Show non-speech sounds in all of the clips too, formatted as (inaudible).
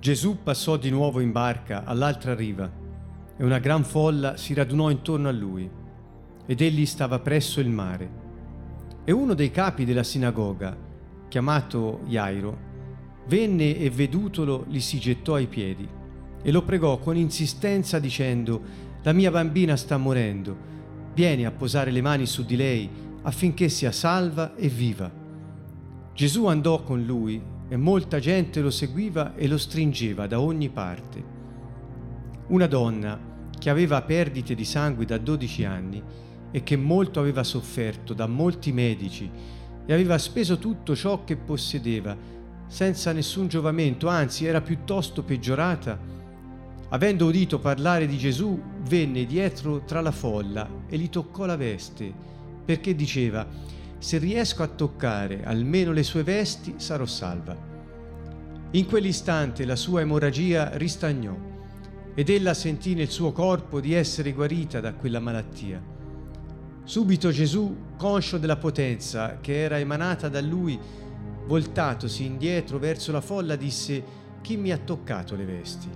Gesù passò di nuovo in barca all'altra riva e una gran folla si radunò intorno a lui ed egli stava presso il mare. E uno dei capi della sinagoga, chiamato Jairo, venne e vedutolo gli si gettò ai piedi e lo pregò con insistenza dicendo, la mia bambina sta morendo, vieni a posare le mani su di lei affinché sia salva e viva. Gesù andò con lui e molta gente lo seguiva e lo stringeva da ogni parte. Una donna che aveva perdite di sangue da 12 anni e che molto aveva sofferto da molti medici e aveva speso tutto ciò che possedeva senza nessun giovamento, anzi era piuttosto peggiorata, avendo udito parlare di Gesù, venne dietro tra la folla e gli toccò la veste, perché diceva, se riesco a toccare almeno le sue vesti sarò salva. In quell'istante la sua emorragia ristagnò ed ella sentì nel suo corpo di essere guarita da quella malattia. Subito Gesù, conscio della potenza che era emanata da lui, voltatosi indietro verso la folla, disse, chi mi ha toccato le vesti?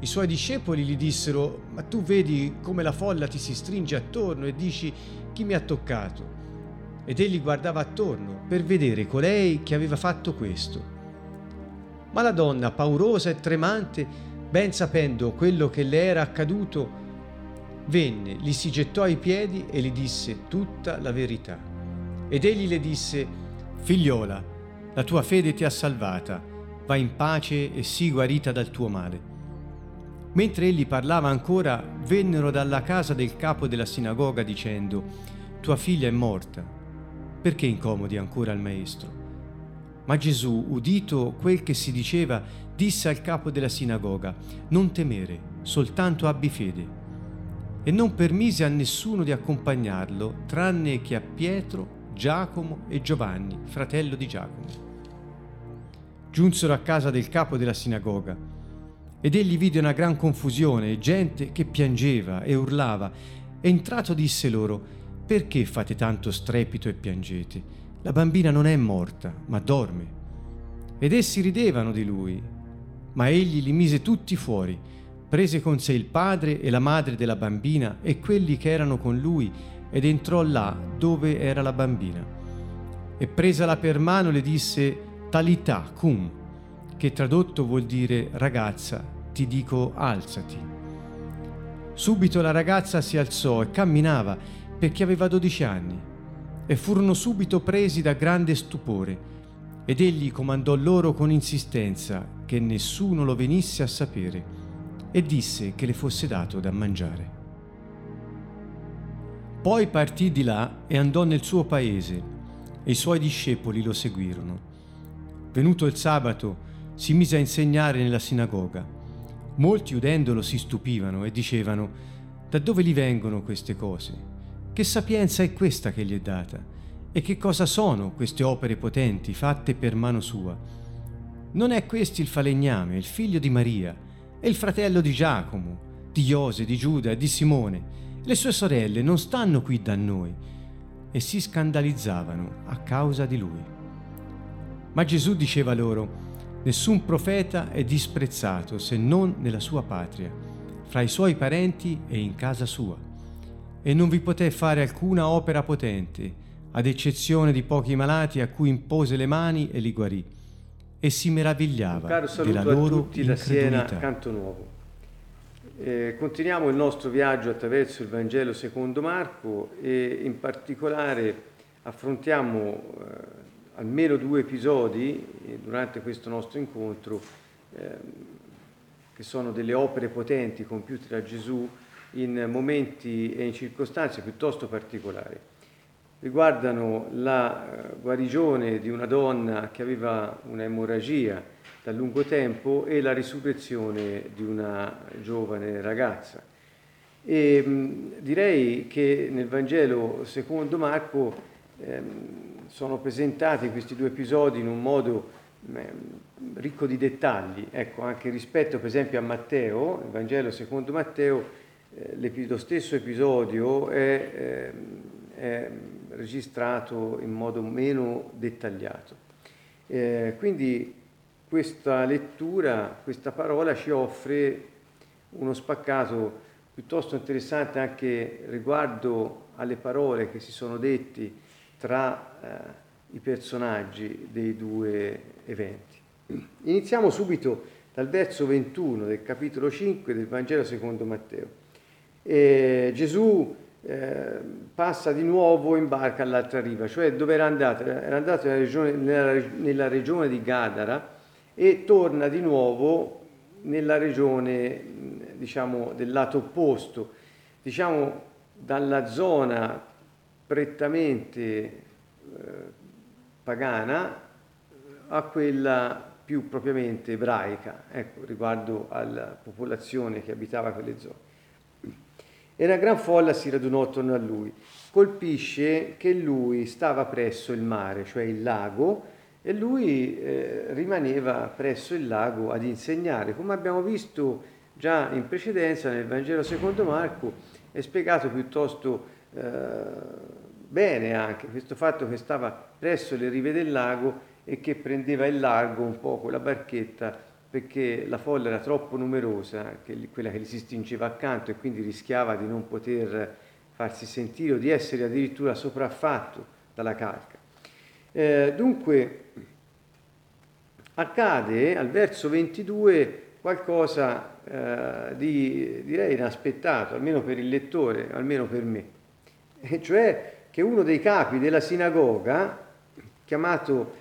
I suoi discepoli gli dissero, ma tu vedi come la folla ti si stringe attorno e dici, chi mi ha toccato? Ed egli guardava attorno per vedere colei che aveva fatto questo. Ma la donna, paurosa e tremante, ben sapendo quello che le era accaduto, venne, gli si gettò ai piedi e gli disse tutta la verità. Ed egli le disse, Figliola, la tua fede ti ha salvata, vai in pace e sii guarita dal tuo male. Mentre egli parlava ancora, vennero dalla casa del capo della sinagoga dicendo, Tua figlia è morta, perché incomodi ancora il maestro? Ma Gesù, udito quel che si diceva, disse al capo della sinagoga, Non temere, soltanto abbi fede. E non permise a nessuno di accompagnarlo, tranne che a Pietro Giacomo e Giovanni, fratello di Giacomo. Giunsero a casa del capo della sinagoga ed egli vide una gran confusione e gente che piangeva e urlava. Entrato disse loro, perché fate tanto strepito e piangete? La bambina non è morta, ma dorme. Ed essi ridevano di lui, ma egli li mise tutti fuori, prese con sé il padre e la madre della bambina e quelli che erano con lui ed entrò là dove era la bambina. E presala per mano le disse Talità cum, che tradotto vuol dire ragazza, ti dico alzati. Subito la ragazza si alzò e camminava perché aveva dodici anni e furono subito presi da grande stupore ed egli comandò loro con insistenza che nessuno lo venisse a sapere e disse che le fosse dato da mangiare. Poi partì di là e andò nel suo paese, e i suoi discepoli lo seguirono. Venuto il sabato, si mise a insegnare nella sinagoga. Molti udendolo si stupivano e dicevano, da dove gli vengono queste cose? Che sapienza è questa che gli è data? E che cosa sono queste opere potenti fatte per mano sua? Non è questi il falegname, il figlio di Maria, e il fratello di Giacomo, di Iose, di Giuda e di Simone, le sue sorelle non stanno qui da noi e si scandalizzavano a causa di lui. Ma Gesù diceva loro, nessun profeta è disprezzato se non nella sua patria, fra i suoi parenti e in casa sua. E non vi poté fare alcuna opera potente, ad eccezione di pochi malati a cui impose le mani e li guarì. E si meravigliava della loro a tutti da Siena, Canto Nuovo. Eh, continuiamo il nostro viaggio attraverso il Vangelo secondo Marco e in particolare affrontiamo eh, almeno due episodi eh, durante questo nostro incontro ehm, che sono delle opere potenti compiute da Gesù in momenti e in circostanze piuttosto particolari. Riguardano la eh, guarigione di una donna che aveva un'emorragia da lungo tempo e la risurrezione di una giovane ragazza. E, mh, direi che nel Vangelo secondo Marco ehm, sono presentati questi due episodi in un modo ehm, ricco di dettagli, ecco, anche rispetto per esempio a Matteo, il Vangelo secondo Matteo, eh, lo stesso episodio è, eh, è, registrato in modo meno dettagliato. Eh, quindi questa lettura, questa parola ci offre uno spaccato piuttosto interessante anche riguardo alle parole che si sono detti tra eh, i personaggi dei due eventi. Iniziamo subito dal verso 21 del capitolo 5 del Vangelo secondo Matteo. E Gesù eh, passa di nuovo in barca all'altra riva, cioè dove era andato? Era andato nella regione, nella, nella regione di Gadara e torna di nuovo nella regione diciamo, del lato opposto, diciamo dalla zona prettamente eh, pagana a quella più propriamente ebraica, ecco, riguardo alla popolazione che abitava quelle zone. E una gran folla si radunò attorno a lui. Colpisce che lui stava presso il mare, cioè il lago, e lui eh, rimaneva presso il lago ad insegnare. Come abbiamo visto già in precedenza nel Vangelo secondo Marco, è spiegato piuttosto eh, bene anche questo fatto che stava presso le rive del lago e che prendeva in largo un po' quella barchetta perché la folla era troppo numerosa, che, quella che gli si stingeva accanto e quindi rischiava di non poter farsi sentire o di essere addirittura sopraffatto dalla calca. Eh, dunque accade al verso 22 qualcosa eh, di direi inaspettato, almeno per il lettore, almeno per me, e cioè che uno dei capi della sinagoga, chiamato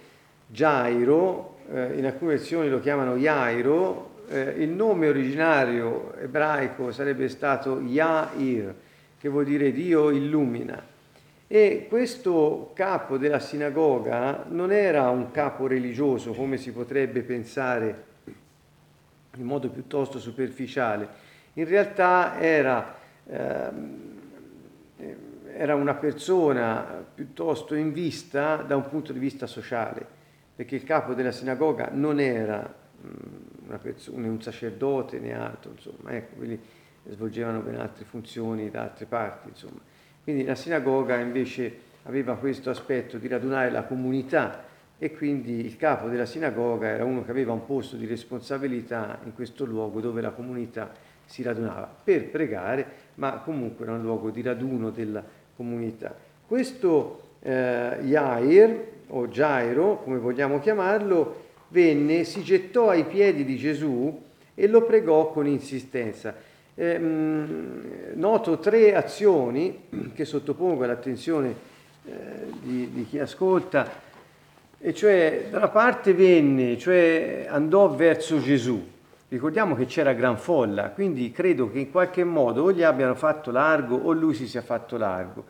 Gairo, eh, in alcune versioni lo chiamano Jairo, eh, il nome originario ebraico sarebbe stato Yair, che vuol dire Dio illumina. E questo capo della sinagoga non era un capo religioso come si potrebbe pensare in modo piuttosto superficiale, in realtà era, eh, era una persona piuttosto in vista da un punto di vista sociale perché il capo della sinagoga non era mm, persona, un sacerdote né altro, insomma, ecco, quelli svolgevano ben altre funzioni da altre parti, insomma. Quindi la sinagoga invece aveva questo aspetto di radunare la comunità e quindi il capo della sinagoga era uno che aveva un posto di responsabilità in questo luogo dove la comunità si radunava per pregare, ma comunque era un luogo di raduno della comunità. Questo eh, Yair, o Gairo, come vogliamo chiamarlo, venne, si gettò ai piedi di Gesù e lo pregò con insistenza. Eh, noto tre azioni che sottopongo all'attenzione eh, di, di, chi ascolta, e cioè da una parte venne, cioè andò verso Gesù. Ricordiamo che c'era gran folla, quindi credo che in qualche modo o gli abbiano fatto largo o lui si sia fatto largo.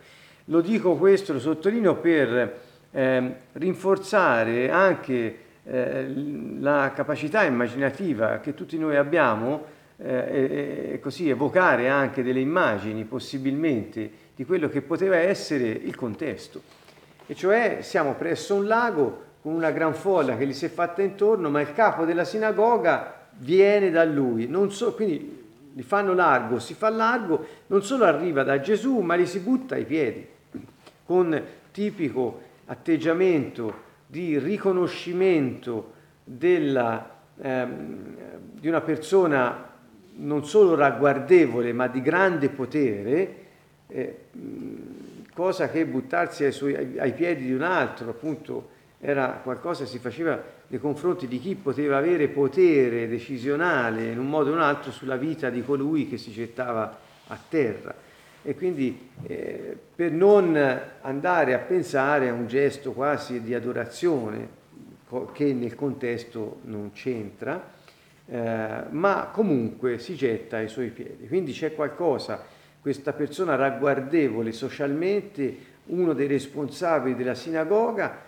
Lo dico questo, lo sottolineo per eh, rinforzare anche eh, la capacità immaginativa che tutti noi abbiamo eh, e, così evocare anche delle immagini possibilmente di quello che poteva essere il contesto. E cioè siamo presso un lago con una gran folla che gli si è fatta intorno, ma il capo della sinagoga viene da lui, so, quindi gli fanno largo, si fa largo, non solo arriva da Gesù, ma gli si butta ai piedi, con tipico atteggiamento di riconoscimento della, ehm, di una persona non solo ragguardevole ma di grande potere, eh, cosa che buttarsi ai, suoi, ai, piedi di un altro appunto era qualcosa che si faceva nei confronti di chi poteva avere potere decisionale in un modo o in un altro sulla vita di colui che si gettava a terra e quindi eh, per non andare a pensare a un gesto quasi di adorazione che nel contesto non c'entra, eh, ma comunque si getta ai suoi piedi. Quindi c'è qualcosa, questa persona ragguardevole socialmente, uno dei responsabili della sinagoga,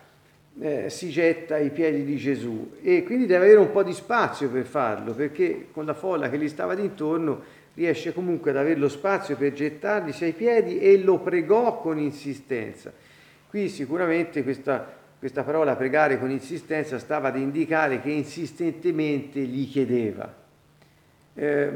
eh, si getta ai piedi di Gesù e quindi deve avere un po' di spazio per farlo, perché con la folla che gli stava d'intorno riesce comunque ad avere lo spazio per gettargli ai piedi e lo pregò con insistenza. Qui sicuramente questa, questa parola pregare con insistenza stava ad indicare che insistentemente gli chiedeva. Eh,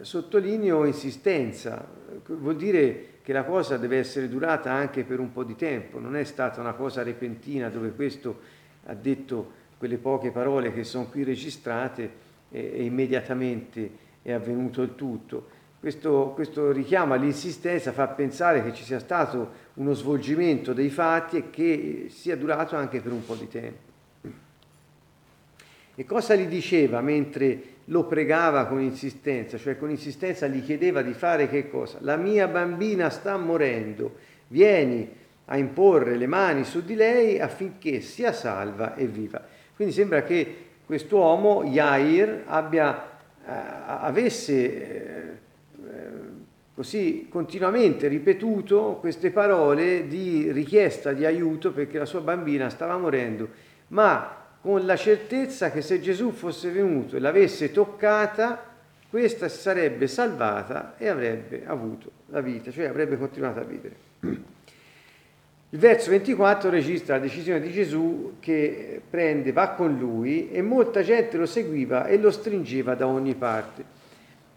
sottolineo insistenza, vuol dire che la cosa deve essere durata anche per un po' di tempo, non è stata una cosa repentina dove questo ha detto quelle poche parole che sono qui registrate e, e immediatamente è avvenuto il tutto. Questo, questo, richiamo all'insistenza fa pensare che ci sia stato uno svolgimento dei fatti e che sia durato anche per un po' di tempo. E cosa gli diceva mentre lo pregava con insistenza? Cioè con insistenza gli chiedeva di fare che cosa? La mia bambina sta morendo, vieni a imporre le mani su di lei affinché sia salva e viva. Quindi sembra che quest'uomo, Yair, abbia, avesse eh, così continuamente ripetuto queste parole di richiesta di aiuto perché la sua bambina stava morendo, ma con la certezza che se Gesù fosse venuto e l'avesse toccata, questa si sarebbe salvata e avrebbe avuto la vita, cioè avrebbe continuato a vivere. Il verso 24 registra la decisione di Gesù che prende, va con lui e molta gente lo seguiva e lo stringeva da ogni parte.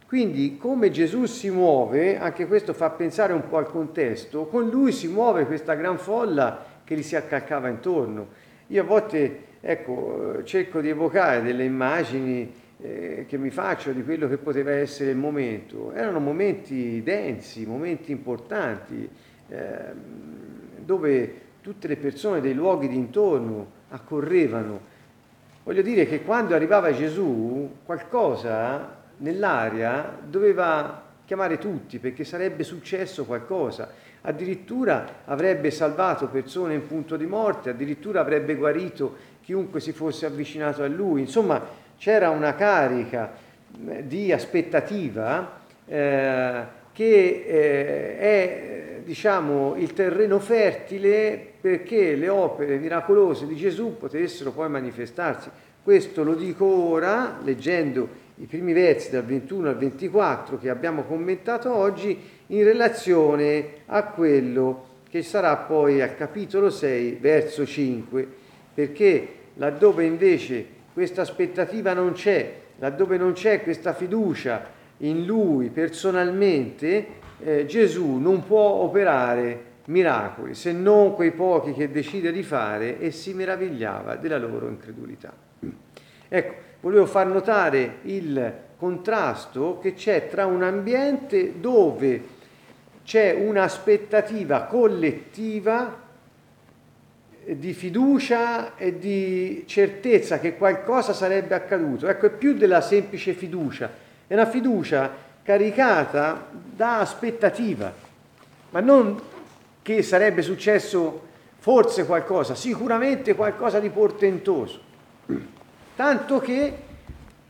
Quindi come Gesù si muove, anche questo fa pensare un po' al contesto, con lui si muove questa gran folla che gli si accalcava intorno. Io a volte ecco, cerco di evocare delle immagini eh, che mi faccio di quello che poteva essere il momento. Erano momenti densi, momenti importanti, eh, dove tutte le persone dei luoghi d'intorno accorrevano. Voglio dire che quando arrivava Gesù qualcosa nell'aria doveva chiamare tutti perché sarebbe successo qualcosa. Addirittura avrebbe salvato persone in punto di morte, addirittura avrebbe guarito chiunque si fosse avvicinato a lui. Insomma, c'era una carica eh, di aspettativa eh, che eh, è diciamo, il terreno fertile perché le opere miracolose di Gesù potessero poi manifestarsi. Questo lo dico ora leggendo i primi versi dal 21 al 24 che abbiamo commentato oggi in relazione a quello che sarà poi al capitolo 6, verso 5, perché laddove invece questa aspettativa non c'è, laddove non c'è questa fiducia in lui personalmente, eh, Gesù non può operare miracoli, se non quei pochi che decide di fare e si meravigliava della loro incredulità. Ecco, volevo far notare il contrasto che c'è tra un ambiente dove c'è un'aspettativa collettiva di fiducia e di certezza che qualcosa sarebbe accaduto. Ecco, è più della semplice fiducia, è una fiducia caricata da aspettativa, ma non che sarebbe successo forse qualcosa, sicuramente qualcosa di portentoso. Tanto che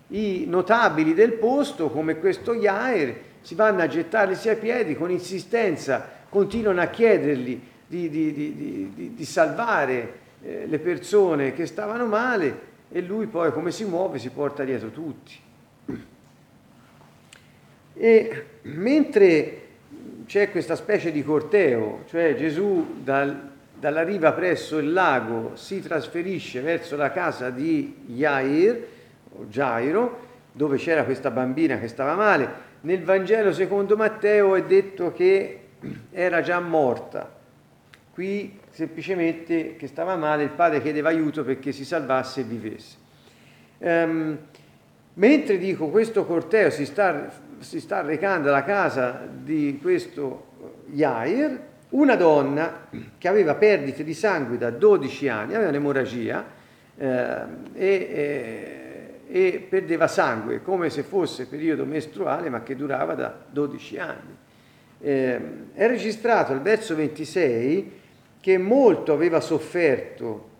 i notabili del posto, come questo Jair, si vanno a gettarsi ai piedi con insistenza, continuano a chiedergli di, di, di, di salvare eh, le persone che stavano male e lui poi come si muove si porta dietro tutti. E mentre c'è questa specie di corteo, cioè Gesù dal, dalla riva presso il lago si trasferisce verso la casa di Jair, o Gairo, dove c'era questa bambina che stava male. Nel Vangelo secondo Matteo è detto che era già morta. Qui semplicemente che stava male, il padre chiedeva aiuto perché si salvasse e vivesse. Um, mentre dico questo corteo si sta, si sta recando alla casa di questo Jair, una donna che aveva perdite di sangue da 12 anni, aveva un'emorragia eh, e, e, e, perdeva sangue come se fosse periodo mestruale ma che durava da 12 anni. Eh, è registrato al verso 26 che molto aveva sofferto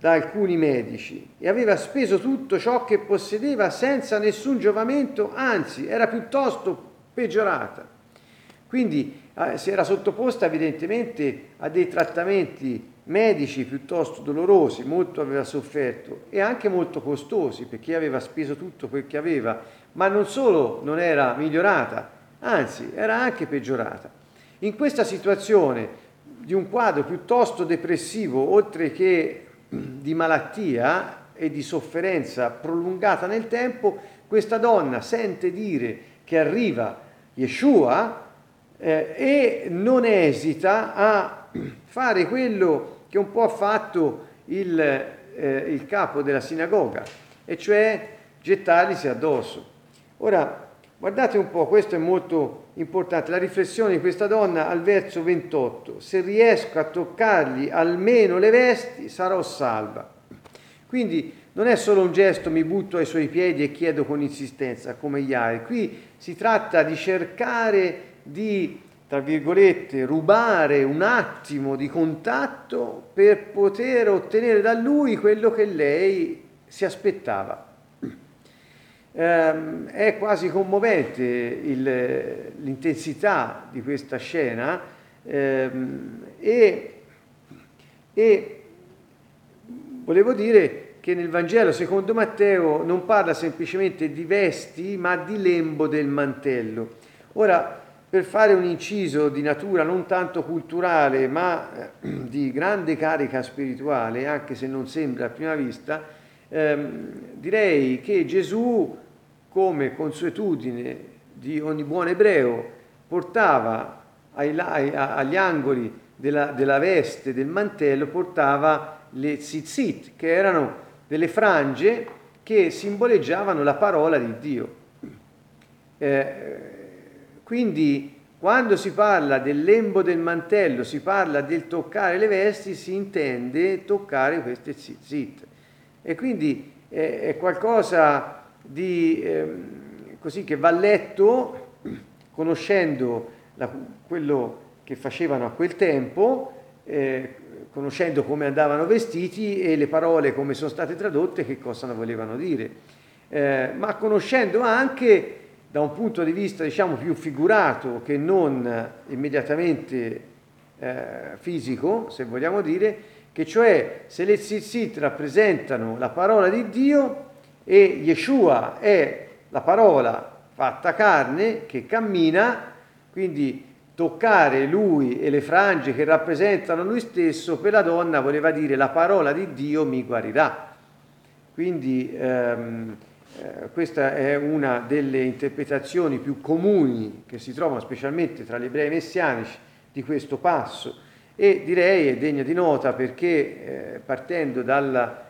da alcuni medici e aveva speso tutto ciò che possedeva senza nessun giovamento, anzi era piuttosto peggiorata. Quindi eh, si era sottoposta evidentemente a dei trattamenti medici piuttosto dolorosi, molto aveva sofferto e anche molto costosi perché aveva speso tutto quel che aveva, ma non solo non era migliorata, anzi era anche peggiorata. In questa situazione di un quadro piuttosto depressivo, oltre che di malattia e di sofferenza prolungata nel tempo, questa donna sente dire che arriva Yeshua, eh, e non esita a fare quello che un po' ha fatto il eh, il capo della sinagoga, e cioè gettarglisi addosso. Ora, guardate un po', questo è molto importante, la riflessione di questa donna al verso 28, se riesco a toccargli almeno le vesti sarò salva. Quindi non è solo un gesto, mi butto ai suoi piedi e chiedo con insistenza, come gli altri, qui si tratta di cercare di, tra virgolette, rubare un attimo di contatto per poter ottenere da lui quello che lei si aspettava. Eh, è quasi commovente il, l'intensità di questa scena eh, e, e volevo dire che nel Vangelo secondo Matteo non parla semplicemente di vesti, ma di lembo del mantello. Ora, per fare un inciso di natura non tanto culturale, ma eh, di grande carica spirituale, anche se non sembra a prima vista, ehm, direi che Gesù, come consuetudine di ogni buon ebreo, portava ai, ai, agli angoli della, della veste, del mantello, portava le tzitzit, che erano delle frange che simboleggiavano la parola di Dio. Eh, quindi quando si parla del lembo del mantello, si parla del toccare le vesti, si intende toccare queste zizzit. E quindi eh, è qualcosa di, eh, così che va letto conoscendo la, quello che facevano a quel tempo, eh, conoscendo come andavano vestiti e le parole come sono state tradotte, che cosa volevano dire, eh, ma conoscendo anche da un punto di vista diciamo più figurato che non immediatamente eh, fisico, se vogliamo dire, che cioè se le tzitzit rappresentano la parola di Dio e Yeshua è la parola fatta carne che cammina, quindi toccare lui e le frange che rappresentano lui stesso, per la donna voleva dire la parola di Dio mi guarirà. Quindi ehm, eh, questa è una delle interpretazioni più comuni che si trovano specialmente tra gli ebrei messianici di questo passo e direi è degna di nota perché eh, partendo dalla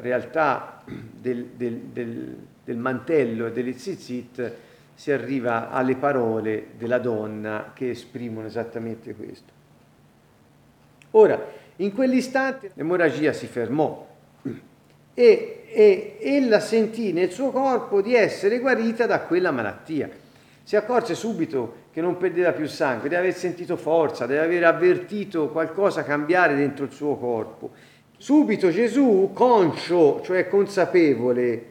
realtà del, del, del, del mantello e delle zizzit si arriva alle parole della donna che esprimono esattamente questo. Ora, in quell'istante l'emorragia si fermò e, e ella sentì nel suo corpo di essere guarita da quella malattia. Si accorse subito che non perdeva più sangue, di aver sentito forza, di aver avvertito qualcosa cambiare dentro il suo corpo. Subito Gesù, conscio, cioè consapevole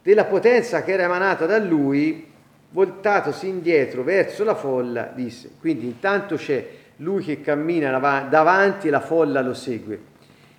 della potenza che era emanata da lui, voltatosi indietro verso la folla, disse, quindi intanto c'è lui che cammina davanti e la folla lo segue.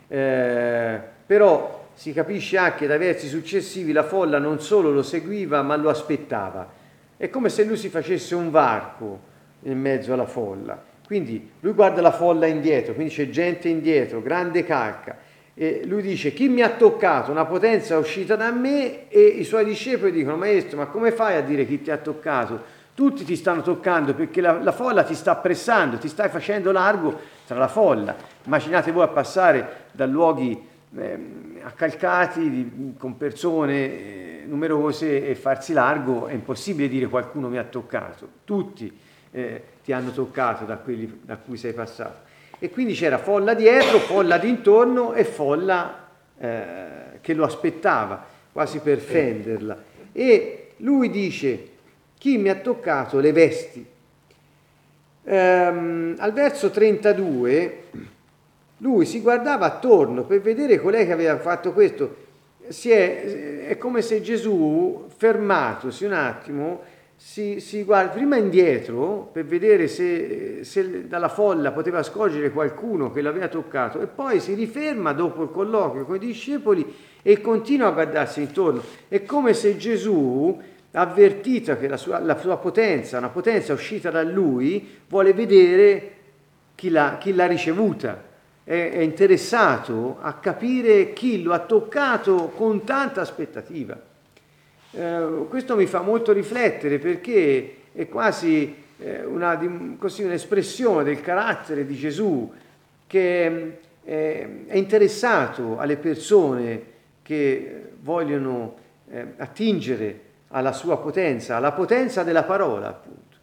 Eh, però si capisce anche dai versi successivi, la folla non solo lo seguiva, ma lo aspettava. È come se lui si facesse un varco in mezzo alla folla. Quindi lui guarda la folla indietro, quindi c'è gente indietro, grande calca e lui dice chi mi ha toccato, una potenza uscita da me e i suoi discepoli dicono maestro ma come fai a dire chi ti ha toccato? Tutti ti stanno toccando perché la, la folla ti sta pressando, ti stai facendo largo tra la folla. Immaginate voi a passare da luoghi eh, accalcati di, con persone eh, numerose e farsi largo, è impossibile dire qualcuno mi ha toccato, tutti eh, ti hanno toccato da quelli da cui sei passato e quindi c'era folla dietro, folla d'intorno e folla eh, che lo aspettava, quasi per fenderla. E lui dice, chi mi ha toccato le vesti? Ehm, al verso 32 lui si guardava attorno per vedere colei che aveva fatto questo. È, è, come se Gesù, fermatosi un attimo, si, si guarda prima indietro per vedere se, se, dalla folla poteva scorgere qualcuno che l'aveva toccato e poi si riferma dopo il colloquio con i discepoli e continua a guardarsi intorno. È come se Gesù, avvertito che la sua, la sua potenza, una potenza uscita da lui, vuole vedere chi l'ha, chi l'ha ricevuta. È, è interessato a capire chi lo ha toccato con tanta aspettativa. Eh, questo mi fa molto riflettere perché è quasi eh, una, così, un'espressione del carattere di Gesù che eh, è interessato alle persone che vogliono attingere alla sua potenza, alla potenza della parola, appunto.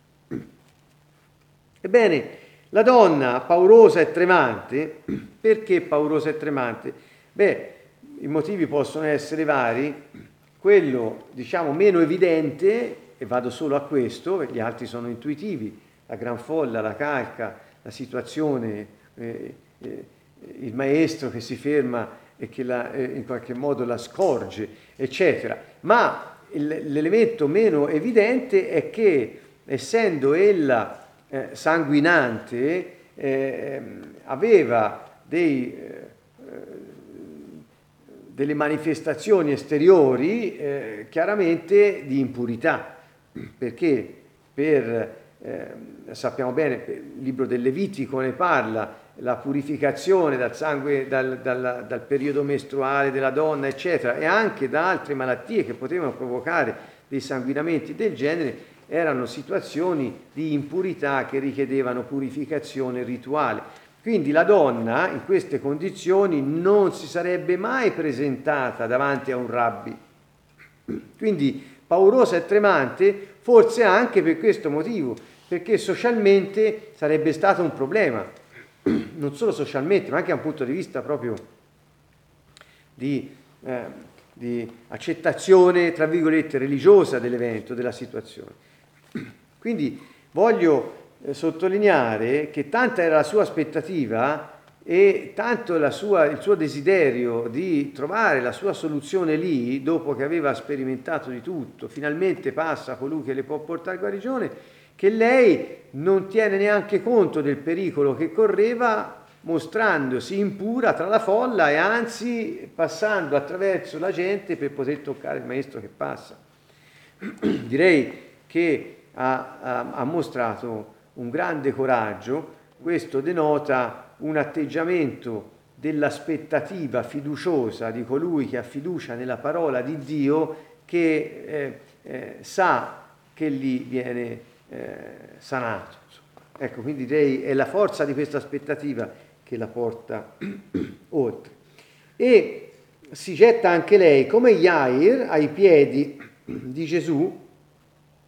Ebbene, la donna paurosa e tremante, perché paurosa e tremante? Beh, i motivi possono essere vari, quello diciamo meno evidente, e vado solo a questo, gli altri sono intuitivi, la gran folla, la calca, la situazione, eh, eh, il maestro che si ferma e che la, eh, in qualche modo la scorge, eccetera. Ma l'elemento meno evidente è che, essendo ella eh, sanguinante, eh, aveva dei, eh, delle manifestazioni esteriori eh, chiaramente di impurità, perché per, eh, sappiamo bene, il libro del Levitico ne parla, la purificazione dal sangue, dal, dal, dal, periodo mestruale della donna, eccetera, e anche da altre malattie che potevano provocare dei sanguinamenti del genere, erano situazioni di impurità che richiedevano purificazione rituale. Quindi la donna in queste condizioni non si sarebbe mai presentata davanti a un rabbi. Quindi paurosa e tremante, forse anche per questo motivo, perché socialmente sarebbe stato un problema non solo socialmente, ma anche da un punto di vista proprio di, eh, di accettazione, tra virgolette, religiosa dell'evento, della situazione. Quindi voglio sottolineare che tanta era la sua aspettativa e tanto sua, il suo desiderio di trovare la sua soluzione lì, dopo che aveva sperimentato di tutto, finalmente passa colui che le può portare guarigione, che lei non tiene neanche conto del pericolo che correva mostrandosi impura tra la folla e anzi passando attraverso la gente per poter toccare il maestro che passa. (clears throat) Direi che ha, ha, ha mostrato un grande coraggio, questo denota un atteggiamento dell'aspettativa fiduciosa di colui che ha fiducia nella parola di Dio che eh, eh, sa che lì viene eh, sanato. Ecco, quindi direi è la forza di questa aspettativa che la porta (clears throat) oltre. E si getta anche lei come Yair ai piedi di Gesù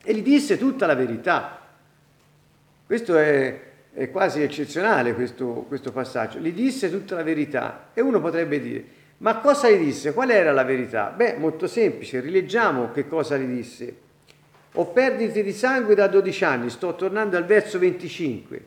e gli disse tutta la verità. Questo è, è quasi eccezionale questo, questo passaggio. Gli disse tutta la verità e uno potrebbe dire, ma cosa gli disse? Qual era la verità? Beh, molto semplice, rileggiamo che cosa gli disse. Ho perdite di sangue da 12 anni, sto tornando al verso 25.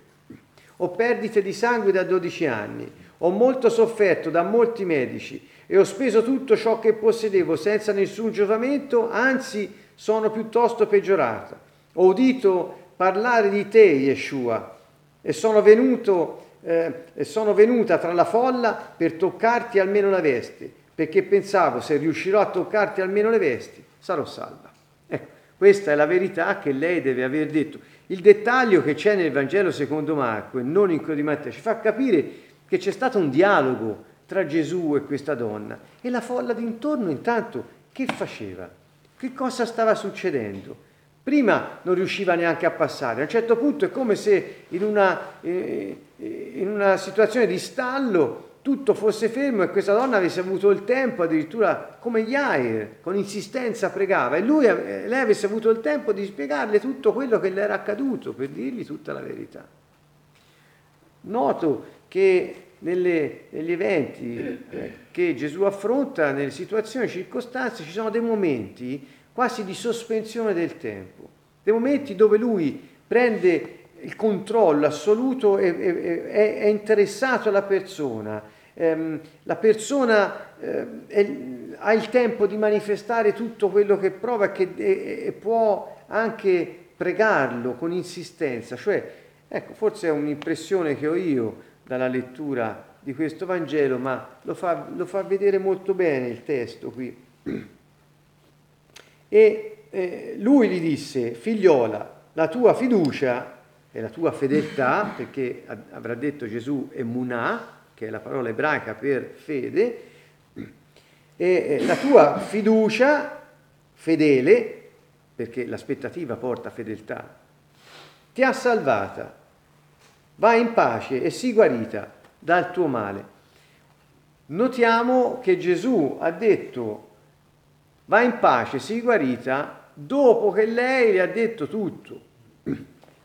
Ho perdite di sangue da 12 anni, ho molto sofferto da molti medici e ho speso tutto ciò che possedevo senza nessun giovamento, anzi sono piuttosto peggiorata. Ho udito parlare di te, Yeshua, e sono, venuto, eh, e sono venuta tra la folla per toccarti almeno la veste, perché pensavo se riuscirò a toccarti almeno le vesti, sarò salva. Questa è la verità che lei deve aver detto. Il dettaglio che c'è nel Vangelo secondo Marco e non in quello di Matteo ci fa capire che c'è stato un dialogo tra Gesù e questa donna e la folla d'intorno intanto che faceva? Che cosa stava succedendo? Prima non riusciva neanche a passare, a un certo punto è come se in una, eh, in una situazione di stallo tutto fosse fermo e questa donna avesse avuto il tempo, addirittura come Yair, con insistenza pregava, e lui, lei avesse avuto il tempo di spiegarle tutto quello che le era accaduto, per dirgli tutta la verità. Noto che nelle, negli eventi eh, che Gesù affronta, nelle situazioni, circostanze, ci sono dei momenti quasi di sospensione del tempo, dei momenti dove lui prende il controllo assoluto è, è, è interessato alla persona, ehm, la persona eh, è, ha il tempo di manifestare tutto quello che prova e, che, e, e può anche pregarlo con insistenza. Cioè, ecco, forse è un'impressione che ho io dalla lettura di questo Vangelo, ma lo fa, lo fa vedere molto bene il testo qui. (clears throat) E eh, lui gli disse, figliola, la tua fiducia è la tua fedeltà, perché avrà detto Gesù emunà, che è la parola ebraica per fede, e la tua fiducia fedele, perché l'aspettativa porta fedeltà, ti ha salvata. Vai in pace e sii guarita dal tuo male. notiamo che Gesù ha detto va in pace, sii guarita, dopo che lei le ha detto tutto.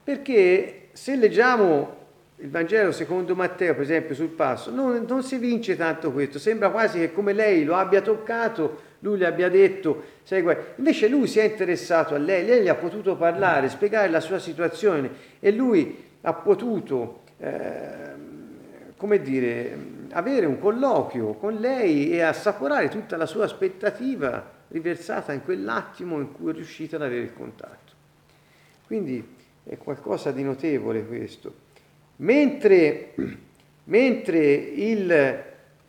Perché se leggiamo il Vangelo secondo Matteo, per esempio, sul passo, non, non, si vince tanto questo. Sembra quasi che come lei lo abbia toccato, lui le abbia detto, sai, invece lui si è interessato a lei, lei gli ha potuto parlare, spiegare la sua situazione e lui ha potuto, eh, come dire, avere un colloquio con lei e assaporare tutta la sua aspettativa riversata in quell'attimo in cui è riuscita ad avere il contatto. Quindi è qualcosa di notevole questo. Mentre, mentre il,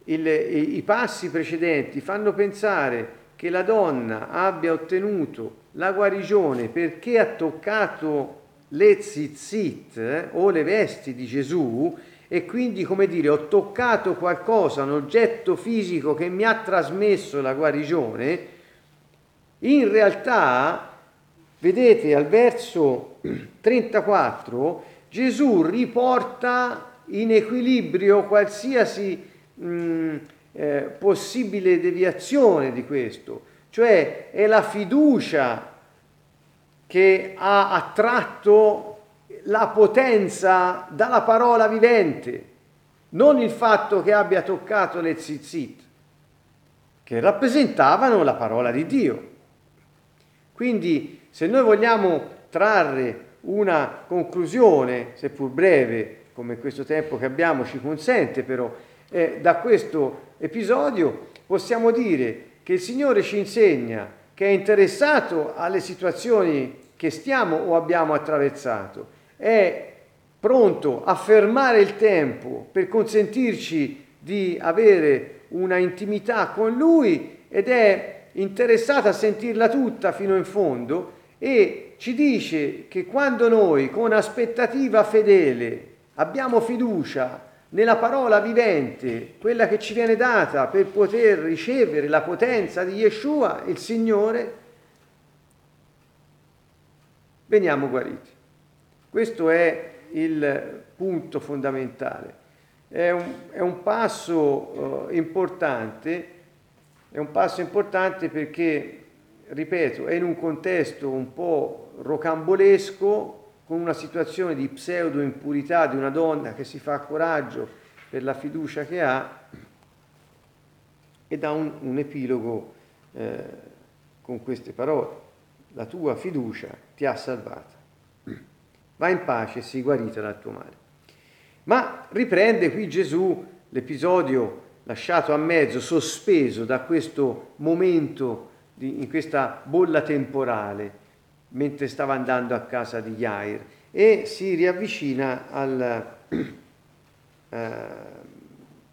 il, i passi precedenti fanno pensare che la donna abbia ottenuto la guarigione perché ha toccato le zizzit eh, o le vesti di Gesù e quindi come dire ho toccato qualcosa, un oggetto fisico che mi ha trasmesso la guarigione, in realtà, vedete al verso 34, Gesù riporta in equilibrio qualsiasi mh, eh, possibile deviazione di questo, cioè è la fiducia che ha attratto la potenza dalla parola vivente, non il fatto che abbia toccato le zizzit, che rappresentavano la parola di Dio. Quindi se noi vogliamo trarre una conclusione, seppur breve, come questo tempo che abbiamo ci consente però, eh, da questo episodio possiamo dire che il Signore ci insegna che è interessato alle situazioni che stiamo o abbiamo attraversato, è pronto a fermare il tempo per consentirci di avere una intimità con Lui ed è interessata a sentirla tutta fino in fondo e ci dice che quando noi con aspettativa fedele abbiamo fiducia nella parola vivente, quella che ci viene data per poter ricevere la potenza di Yeshua, il Signore, veniamo guariti. Questo è il punto fondamentale. È un, è un passo uh, importante è un passo importante perché, ripeto, è in un contesto un po' rocambolesco, con una situazione di pseudo impurità di una donna che si fa coraggio per la fiducia che ha e dà un, un epilogo eh, con queste parole. La tua fiducia ti ha salvata. Va in pace, sii guarita dal tuo male. Ma riprende qui Gesù l'episodio lasciato a mezzo, sospeso da questo momento, di, in questa bolla temporale, mentre stava andando a casa di Jair e si riavvicina al, (clears throat) eh,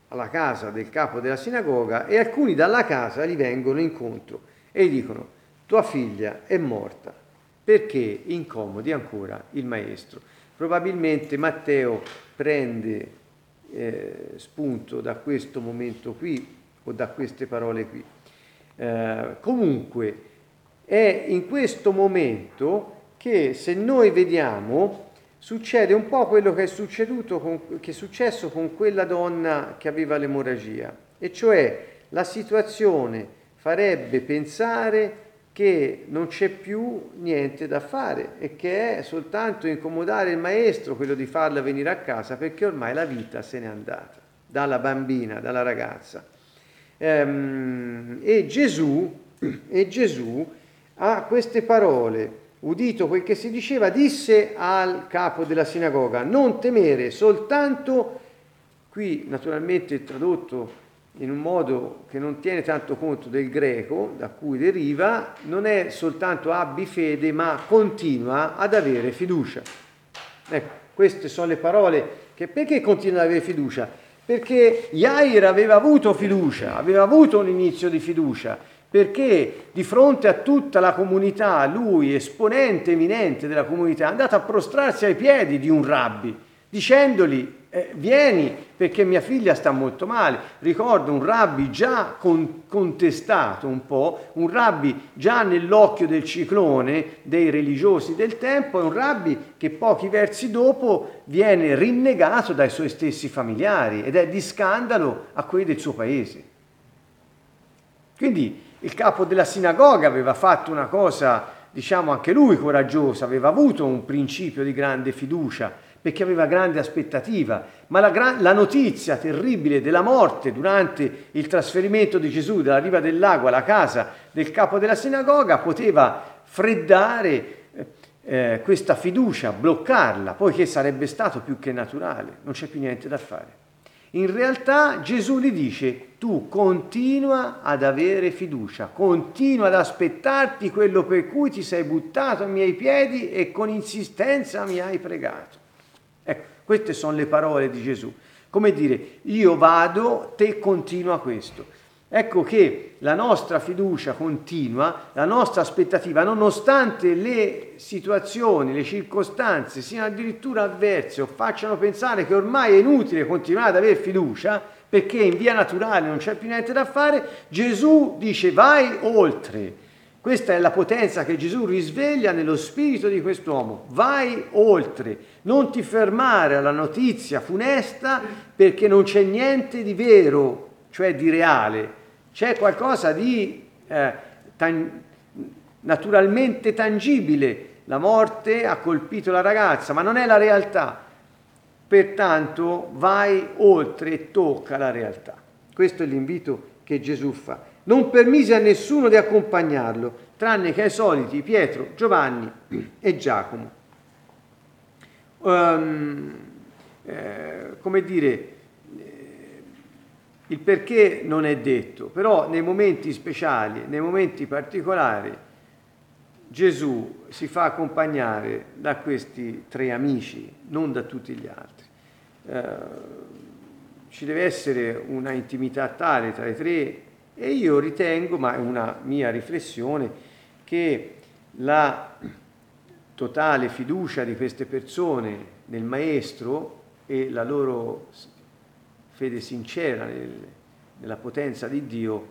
alla casa del capo della sinagoga e alcuni dalla casa gli vengono incontro e gli dicono tua figlia è morta perché incomodi ancora il maestro. Probabilmente Matteo prende eh, spunto da questo momento qui o da queste parole qui. Eh, comunque è in questo momento che se noi vediamo succede un po' quello che è, con, che è successo con quella donna che aveva l'emorragia, e cioè la situazione farebbe pensare che non c'è più niente da fare e che è soltanto incomodare il maestro quello di farla venire a casa perché ormai la vita se n'è andata dalla bambina, dalla ragazza. Ehm, e, Gesù, e Gesù a queste parole, udito quel che si diceva, disse al capo della sinagoga, non temere, soltanto, qui naturalmente tradotto in un modo che non tiene tanto conto del greco da cui deriva, non è soltanto abbi fede, ma continua ad avere fiducia. Ecco, queste sono le parole che perché continua ad avere fiducia? Perché Jair aveva avuto fiducia, aveva avuto un inizio di fiducia, perché di fronte a tutta la comunità, lui, esponente eminente della comunità, è andato a prostrarsi ai piedi di un rabbi, dicendogli eh, vieni perché mia figlia sta molto male. Ricordo un rabbi già con, contestato un po', un rabbi già nell'occhio del ciclone dei religiosi del tempo e un rabbi che pochi versi dopo viene rinnegato dai suoi stessi familiari ed è di scandalo a quelli del suo paese. Quindi il capo della sinagoga aveva fatto una cosa, diciamo anche lui coraggiosa, aveva avuto un principio di grande fiducia perché aveva grande aspettativa, ma la, la, notizia terribile della morte durante il trasferimento di Gesù dalla riva del alla casa del capo della sinagoga poteva freddare eh, questa fiducia, bloccarla, poiché sarebbe stato più che naturale, non c'è più niente da fare. In realtà Gesù gli dice, tu continua ad avere fiducia, continua ad aspettarti quello per cui ti sei buttato ai miei piedi e con insistenza mi hai pregato. Queste sono le parole di Gesù. Come dire, io vado, te continua questo. Ecco che la nostra fiducia continua, la nostra aspettativa, nonostante le situazioni, le circostanze siano addirittura avverse o facciano pensare che ormai è inutile continuare ad avere fiducia, perché in via naturale non c'è più niente da fare, Gesù dice vai oltre questa è la potenza che Gesù risveglia nello spirito di quest'uomo. Vai oltre, non ti fermare alla notizia funesta perché non c'è niente di vero, cioè di reale. C'è qualcosa di eh, tan- naturalmente tangibile. La morte ha colpito la ragazza, ma non è la realtà. Pertanto vai oltre e tocca la realtà. Questo è l'invito che Gesù fa non permise a nessuno di accompagnarlo, tranne che ai soliti Pietro, Giovanni e Giacomo. Um, eh, come dire, eh, il perché non è detto, però nei momenti speciali, nei momenti particolari, Gesù si fa accompagnare da questi tre amici, non da tutti gli altri. Eh, ci deve essere una intimità tale tra i tre e io ritengo, ma è una mia riflessione, che la totale fiducia di queste persone nel Maestro e la loro fede sincera nel, nella potenza di Dio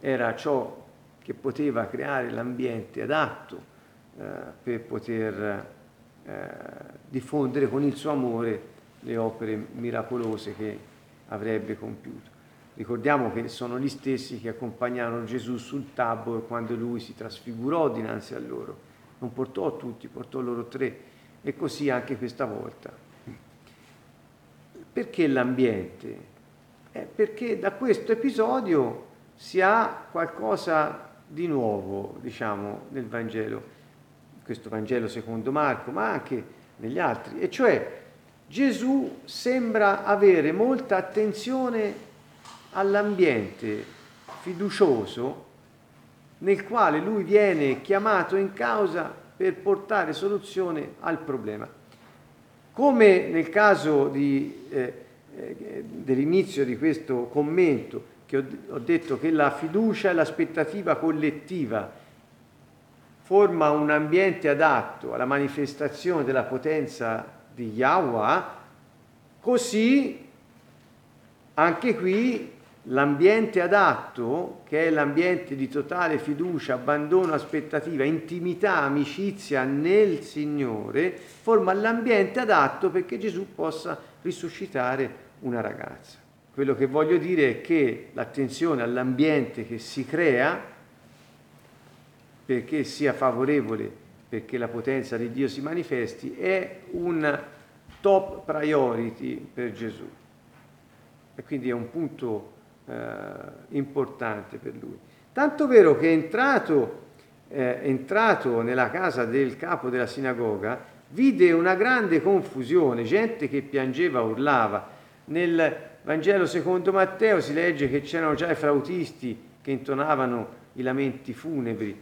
era ciò che poteva creare l'ambiente adatto eh, per poter eh, diffondere con il suo amore le opere miracolose che avrebbe compiuto. Ricordiamo che sono gli stessi che accompagnarono Gesù sul Tabor quando lui si trasfigurò dinanzi a loro. Non portò tutti, portò loro tre e così anche questa volta. Perché l'ambiente? Eh, perché da questo episodio si ha qualcosa di nuovo, diciamo, nel Vangelo, questo Vangelo secondo Marco, ma anche negli altri, e cioè Gesù sembra avere molta attenzione all'ambiente fiducioso nel quale lui viene chiamato in causa per portare soluzione al problema. Come nel caso di, eh, eh, dell'inizio di questo commento, che ho, ho detto che la fiducia e l'aspettativa collettiva forma un ambiente adatto alla manifestazione della potenza di Yahweh, così anche qui L'ambiente adatto, che è l'ambiente di totale fiducia, abbandono, aspettativa, intimità, amicizia nel Signore, forma l'ambiente adatto perché Gesù possa risuscitare una ragazza. Quello che voglio dire è che l'attenzione all'ambiente che si crea, perché sia favorevole, perché la potenza di Dio si manifesti, è un top priority per Gesù. E quindi è un punto eh, importante per lui. Tanto vero che entrato, eh, entrato nella casa del capo della sinagoga, vide una grande confusione, gente che piangeva, urlava. Nel Vangelo secondo Matteo si legge che c'erano già i flautisti che intonavano i lamenti funebri.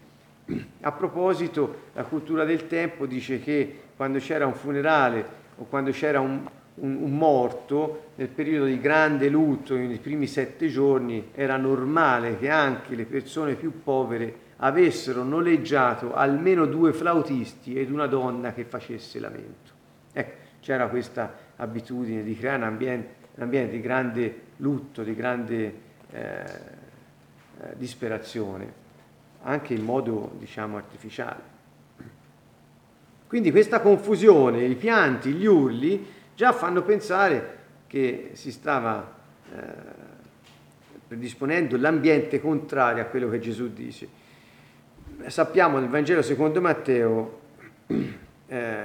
A proposito, la cultura del tempo dice che quando c'era un funerale o quando c'era un, un, un, morto nel periodo di grande lutto, nei primi sette giorni, era normale che anche le persone più povere avessero noleggiato almeno due flautisti ed una donna che facesse lamento. Ecco, c'era questa abitudine di creare un ambiente, un ambiente di grande lutto, di grande eh, disperazione, anche in modo diciamo artificiale. Quindi questa confusione, i pianti, gli urli, già fanno pensare che si stava eh, predisponendo l'ambiente contrario a quello che Gesù dice. Sappiamo nel Vangelo secondo Matteo eh,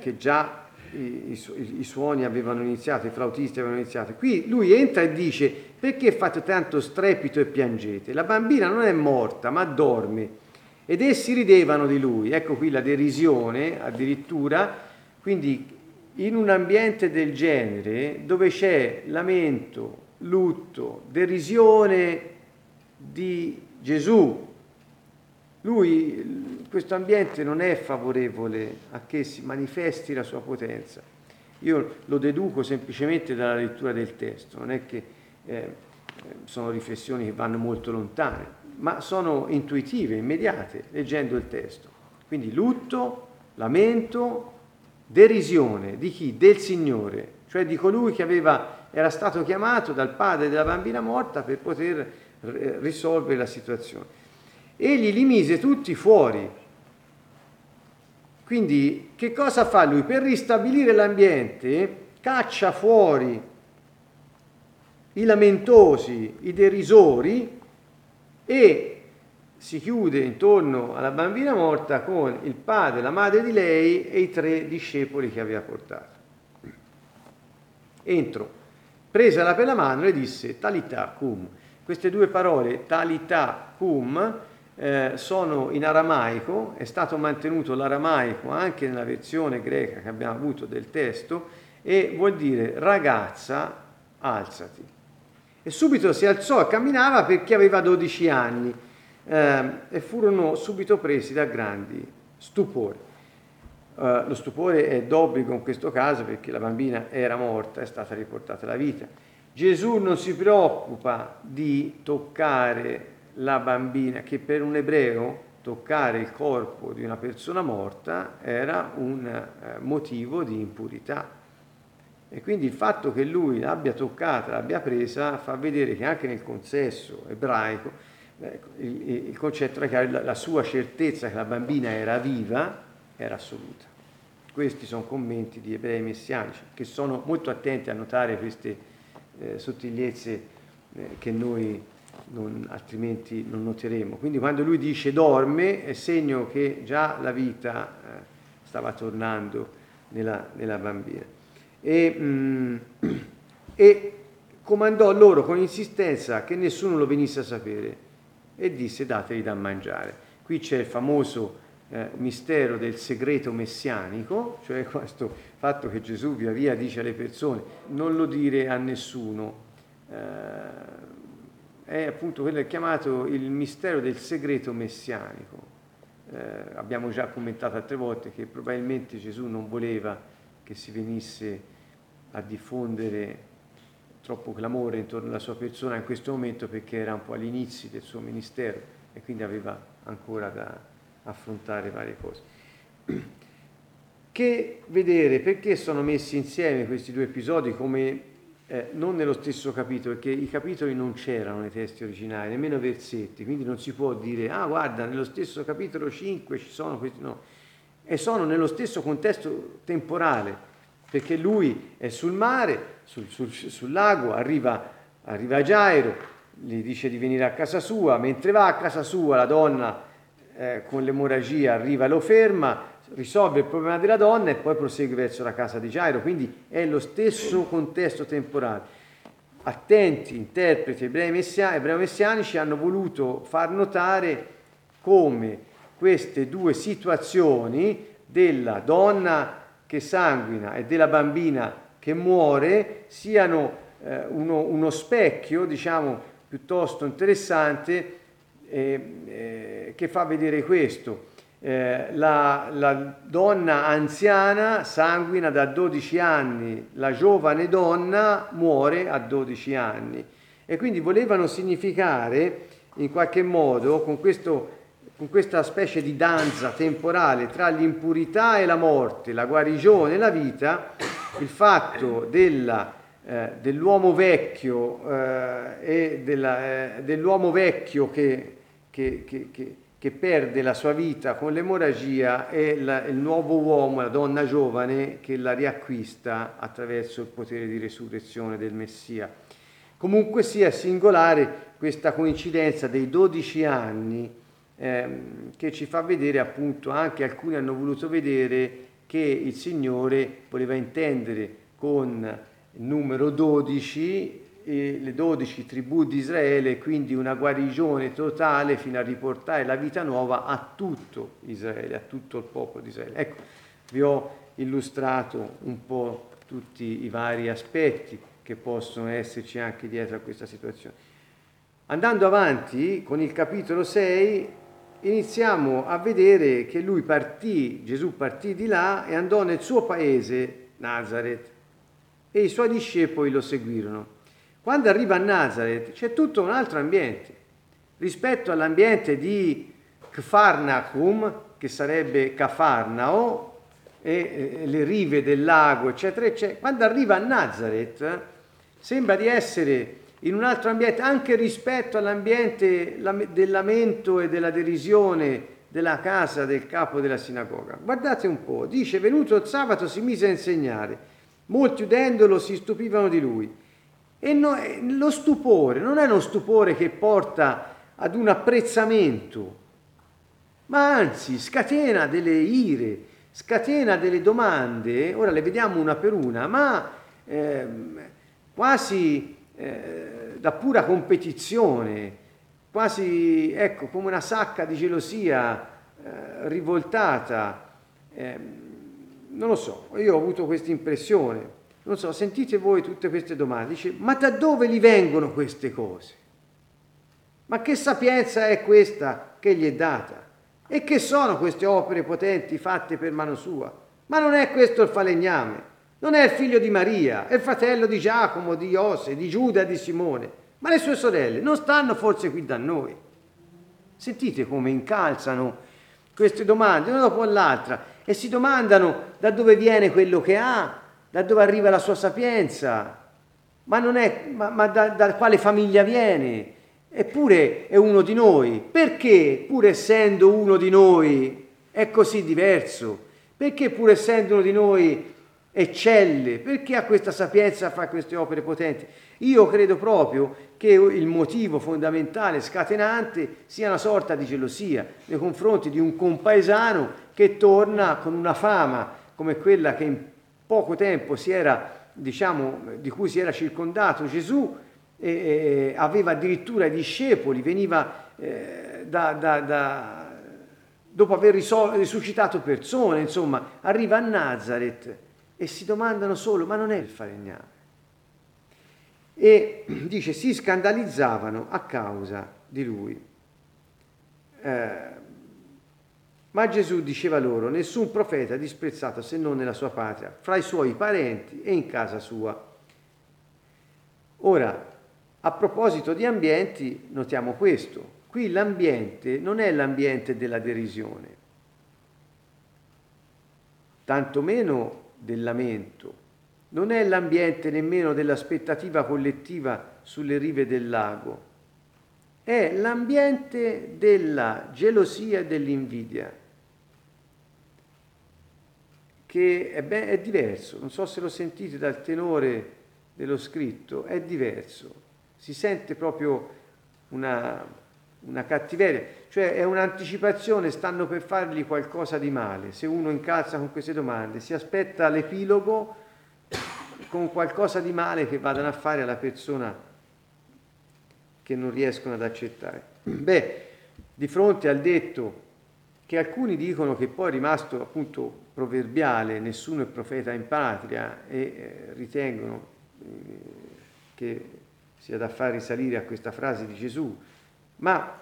che già i, i, i, suoni avevano iniziato, i flautisti avevano iniziato. Qui lui entra e dice perché fate tanto strepito e piangete? La bambina non è morta ma dorme ed essi ridevano di lui. Ecco qui la derisione addirittura, quindi in un ambiente del genere dove c'è lamento, lutto, derisione di Gesù, lui, questo ambiente non è favorevole a che si manifesti la sua potenza. Io lo deduco semplicemente dalla lettura del testo, non è che eh, sono riflessioni che vanno molto lontane ma sono intuitive, immediate, leggendo il testo. Quindi lutto, lamento, derisione di chi? Del Signore, cioè di colui che aveva, era stato chiamato dal padre della bambina morta per poter risolvere la situazione. Egli li mise tutti fuori. Quindi che cosa fa lui? Per ristabilire l'ambiente caccia fuori i lamentosi, i derisori e si chiude intorno alla bambina morta con il padre, la madre di lei e i tre discepoli che aveva portato. Entro, presala per la mano e disse talità cum. Queste due parole, talità cum, eh, sono in aramaico, è stato mantenuto l'aramaico anche nella versione greca che abbiamo avuto del testo e vuol dire ragazza, alzati e subito si alzò e camminava perché aveva 12 anni eh, e furono subito presi da grandi stupori. Uh, lo stupore è d'obbligo in questo caso perché la bambina era morta, è stata riportata alla vita. Gesù non si preoccupa di toccare la bambina, che per un ebreo toccare il corpo di una persona morta era un uh, motivo di impurità. E quindi il fatto che lui l'abbia toccata, l'abbia presa, fa vedere che anche nel consesso ebraico il, il, concetto era che la, la sua certezza che la bambina era viva era assoluta. Questi sono commenti di ebrei messianici che sono molto attenti a notare queste eh, sottigliezze eh, che noi non, altrimenti non noteremo. Quindi quando lui dice dorme è segno che già la vita eh, stava tornando nella, nella bambina e, mm, (clears throat) e comandò loro con insistenza che nessuno lo venisse a sapere e disse dategli da mangiare. Qui c'è il famoso eh, mistero del segreto messianico, cioè (laughs) questo fatto che Gesù via via dice alle persone non lo dire a nessuno, eh, è appunto quello che è chiamato il mistero del segreto messianico. Eh, abbiamo già commentato altre volte che probabilmente Gesù non voleva che si venisse a diffondere troppo clamore intorno alla sua persona in questo momento perché era un po' all'inizio del suo ministero e quindi aveva ancora da affrontare varie cose. (clears throat) Che vedere? Perché sono messi insieme questi due episodi come eh, non nello stesso capitolo, perché i capitoli non c'erano nei testi originali, nemmeno versetti, quindi non si può dire, ah guarda, nello stesso capitolo 5 ci sono questi, no, e sono nello stesso contesto temporale, perché lui è sul mare, sul, sul, sul lago, arriva, arriva a Gairo, gli dice di venire a casa sua, mentre va a casa sua la donna eh, con l'emorragia arriva e lo ferma, risolve il problema della donna e poi prosegue verso la casa di Gairo, quindi è lo stesso contesto temporale. Attenti interpreti ebrei, messia, messianici hanno voluto far notare come queste due situazioni della donna che sanguina e della bambina che muore siano eh, uno, uno, specchio, diciamo, piuttosto interessante eh, eh, che fa vedere questo. Eh, la, la, donna anziana sanguina da 12 anni, la giovane donna muore a 12 anni e quindi volevano significare in qualche modo con questo con questa specie di danza temporale tra l'impurità e la morte, la guarigione e la vita, il fatto della, eh, dell'uomo vecchio eh, e della, eh, dell'uomo vecchio che, che, che, che, perde la sua vita con l'emorragia e la, il nuovo uomo, la donna giovane che la riacquista attraverso il potere di resurrezione del Messia. Comunque sia singolare questa coincidenza dei 12 anni ehm, che ci fa vedere appunto, anche alcuni hanno voluto vedere che il Signore voleva intendere con il numero 12 e le 12 tribù di Israele, quindi una guarigione totale fino a riportare la vita nuova a tutto Israele, a tutto il popolo di Israele. Ecco, vi ho illustrato un po' tutti i vari aspetti che possono esserci anche dietro a questa situazione. Andando avanti con il capitolo 6, iniziamo a vedere che lui partì, Gesù partì di là e andò nel suo paese, Nazareth, e i suoi discepoli lo seguirono. Quando arriva a Nazareth c'è tutto un altro ambiente rispetto all'ambiente di Kfarnachum, che sarebbe Cafarnao, e le rive del lago, eccetera, eccetera. Quando arriva a Nazareth sembra di essere in un altro ambiente, anche rispetto all'ambiente del lamento e della derisione della casa del capo della sinagoga. Guardate un po', dice, venuto il sabato si mise a insegnare, molti udendolo si stupivano di lui. E no, lo stupore non è uno stupore che porta ad un apprezzamento, ma anzi scatena delle ire, scatena delle domande, ora le vediamo una per una, ma eh, quasi eh, da pura competizione, quasi ecco, come una sacca di gelosia eh, rivoltata. Eh, non lo so, io ho avuto questa impressione. Non so, sentite voi tutte queste domande. Dice, ma da dove gli vengono queste cose? Ma che sapienza è questa che gli è data? E che sono queste opere potenti fatte per mano sua? Ma non è questo il falegname? Non è figlio di Maria, è fratello di Giacomo, di Iose, di Giuda e di Simone. Ma le sue sorelle non stanno forse qui da noi? Sentite come incalzano queste domande una dopo l'altra e si domandano da dove viene quello che ha, da dove arriva la sua sapienza, ma, è, ma, ma da, da quale famiglia viene, eppure è uno di noi. Perché, pur essendo uno di noi, è così diverso? Perché, pur essendo uno di noi, eccelle, perché ha questa sapienza, fa queste opere potenti. Io credo proprio che il motivo fondamentale, scatenante, sia una sorta di gelosia nei confronti di un compaesano che torna con una fama come quella che in poco tempo si era, diciamo, di cui si era circondato Gesù, e, e aveva addirittura discepoli, veniva eh, da, da, da, dopo aver risuscitato persone, insomma, arriva a Nazareth e si domandano solo, ma non è il falegname? E (clears throat) dice, si scandalizzavano a causa di lui. Eh, ma Gesù diceva loro, nessun profeta è disprezzato se non nella sua patria, fra i suoi parenti e in casa sua. Ora, a proposito di ambienti, notiamo questo. Qui l'ambiente non è l'ambiente della derisione, tantomeno del lamento, non è l'ambiente nemmeno dell'aspettativa collettiva sulle rive del lago, è l'ambiente della gelosia e dell'invidia, che è, ben, è diverso, non so se lo sentite dal tenore dello scritto, è diverso, si sente proprio una, una cattiveria, cioè è un'anticipazione, stanno per fargli qualcosa di male. Se uno incalza con queste domande, si aspetta l'epilogo con qualcosa di male che vadano a fare alla persona che non riescono ad accettare. Beh, di fronte al detto che alcuni dicono che poi è rimasto appunto proverbiale, nessuno è profeta in patria, e eh, ritengono eh, che sia da far risalire a questa frase di Gesù, ma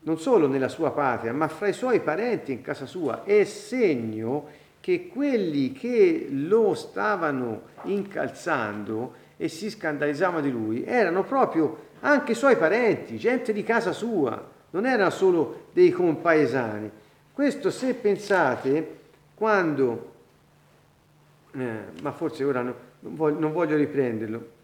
non solo nella sua patria, ma fra i suoi parenti in casa sua, è segno che quelli che lo stavano incalzando e si scandalizzavano di lui erano proprio anche i suoi parenti, gente di casa sua, non erano solo dei compaesani. Questo se pensate, quando eh, ma forse ora no, non, voglio, non voglio riprenderlo.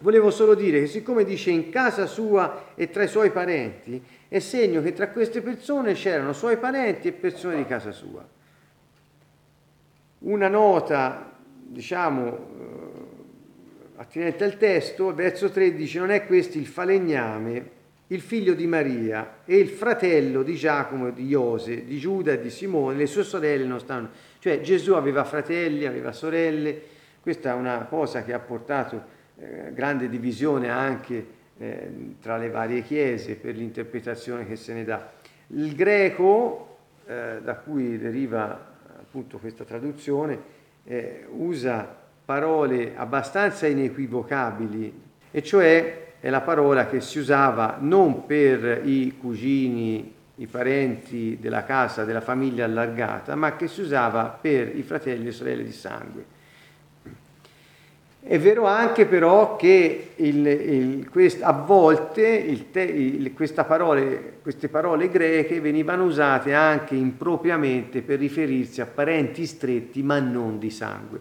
Volevo solo dire che siccome dice in casa sua e tra i suoi parenti, è segno che tra queste persone c'erano suoi parenti e persone di casa sua. Una nota, diciamo, eh, attinente al testo, verso 13, non è questo il falegname, il figlio di Maria e il fratello di Giacomo, di Iose, di Giuda e di Simone, le sue sorelle non stanno. Cioè Gesù aveva fratelli, aveva sorelle, questa è una cosa che ha portato eh, grande divisione anche eh, tra le varie chiese per l'interpretazione che se ne dà. Il greco, eh, da cui deriva appunto questa traduzione, eh, usa parole abbastanza inequivocabili, e cioè è la parola che si usava non per i cugini, i parenti della casa, della famiglia allargata, ma che si usava per i fratelli e le sorelle di sangue. È vero anche però che il, il, quest, a volte te, parole, queste parole greche venivano usate anche impropriamente per riferirsi a parenti stretti ma non di sangue.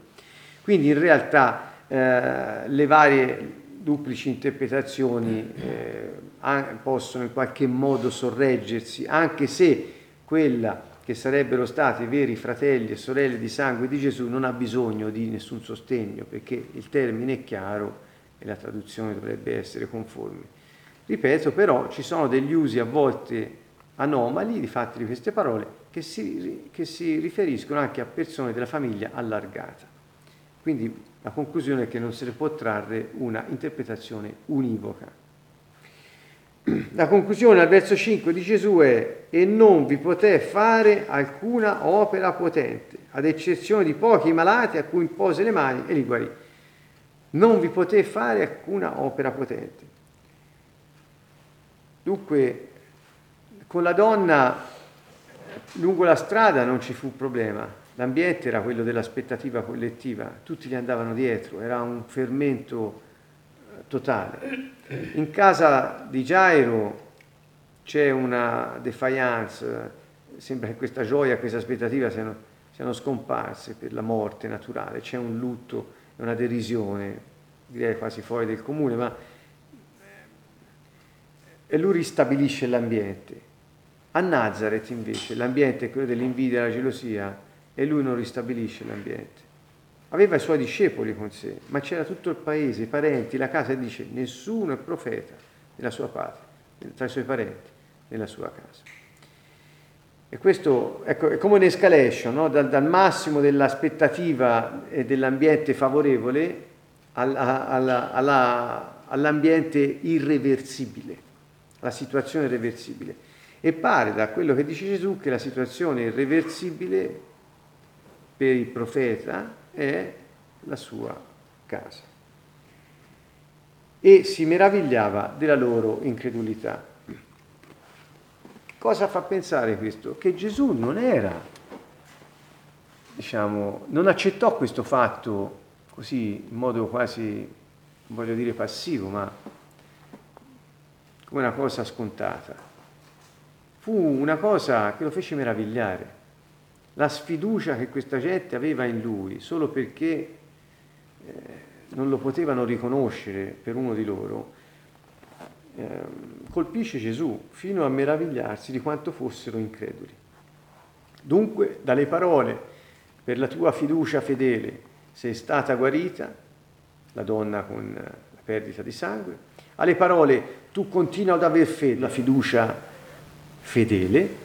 Quindi in realtà eh, le varie duplici interpretazioni eh, possono in qualche modo sorreggersi, anche se quella che sarebbero stati veri fratelli e sorelle di sangue di Gesù non ha bisogno di nessun sostegno, perché il termine è chiaro e la traduzione dovrebbe essere conforme. Ripeto, però ci sono degli usi a volte anomali, di fatti di queste parole, che si, che si riferiscono anche a persone della famiglia allargata. Quindi la conclusione è che non se ne può trarre una interpretazione univoca. La conclusione al verso 5 di Gesù è e non vi poté fare alcuna opera potente, ad eccezione di pochi malati a cui impose le mani e li guarì. Non vi poté fare alcuna opera potente. Dunque, con la donna lungo la strada non ci fu problema, L'ambiente era quello dell'aspettativa collettiva, tutti gli andavano dietro, era un fermento totale. In casa di Gairo c'è una defiance, sembra che questa gioia, questa aspettativa siano, siano scomparse per la morte naturale, c'è un lutto una derisione, direi quasi fuori del comune, ma e lui ristabilisce l'ambiente. A Nazareth invece l'ambiente è quello dell'invidia e della gelosia, e lui non ristabilisce l'ambiente. Aveva i suoi discepoli con sé, ma c'era tutto il paese, i parenti, la casa e dice nessuno è profeta nella sua patria, tra i suoi parenti, nella sua casa. E questo ecco, è come un'escalation, no? dal, dal, massimo dell'aspettativa e dell'ambiente favorevole alla, alla, alla, all'ambiente irreversibile, alla situazione irreversibile. E pare da quello che dice Gesù che la situazione irreversibile per il profeta è la sua casa. E si meravigliava della loro incredulità. Cosa fa pensare questo? Che Gesù non era, diciamo, non accettò questo fatto così in modo quasi, voglio dire, passivo, ma come una cosa scontata. Fu una cosa che lo fece meravigliare la sfiducia che questa gente aveva in lui solo perché eh, non lo potevano riconoscere per uno di loro, eh, colpisce Gesù fino a meravigliarsi di quanto fossero increduli. Dunque, dalle parole, per la tua fiducia fedele sei stata guarita, la donna con la perdita di sangue, alle parole tu continua ad aver fede, la fiducia fedele,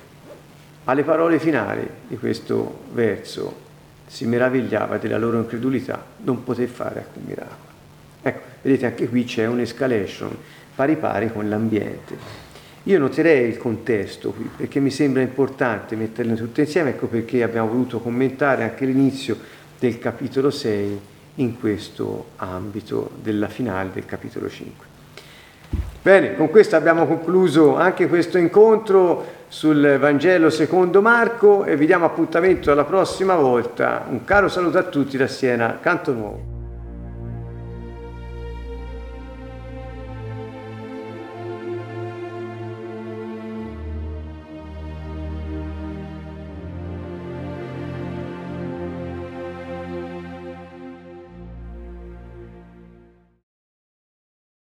alle parole finali di questo verso si meravigliava della loro incredulità, non poté fare alcun miracolo. Ecco, vedete anche qui c'è un'escalation pari pari con l'ambiente. Io noterei il contesto qui perché mi sembra importante metterle tutte insieme, ecco perché abbiamo voluto commentare anche l'inizio del capitolo 6 in questo ambito della finale del capitolo 5. Bene, con questo abbiamo concluso anche questo incontro sul Vangelo secondo Marco e vi diamo appuntamento alla prossima volta. Un caro saluto a tutti da Siena, Canto Nuovo.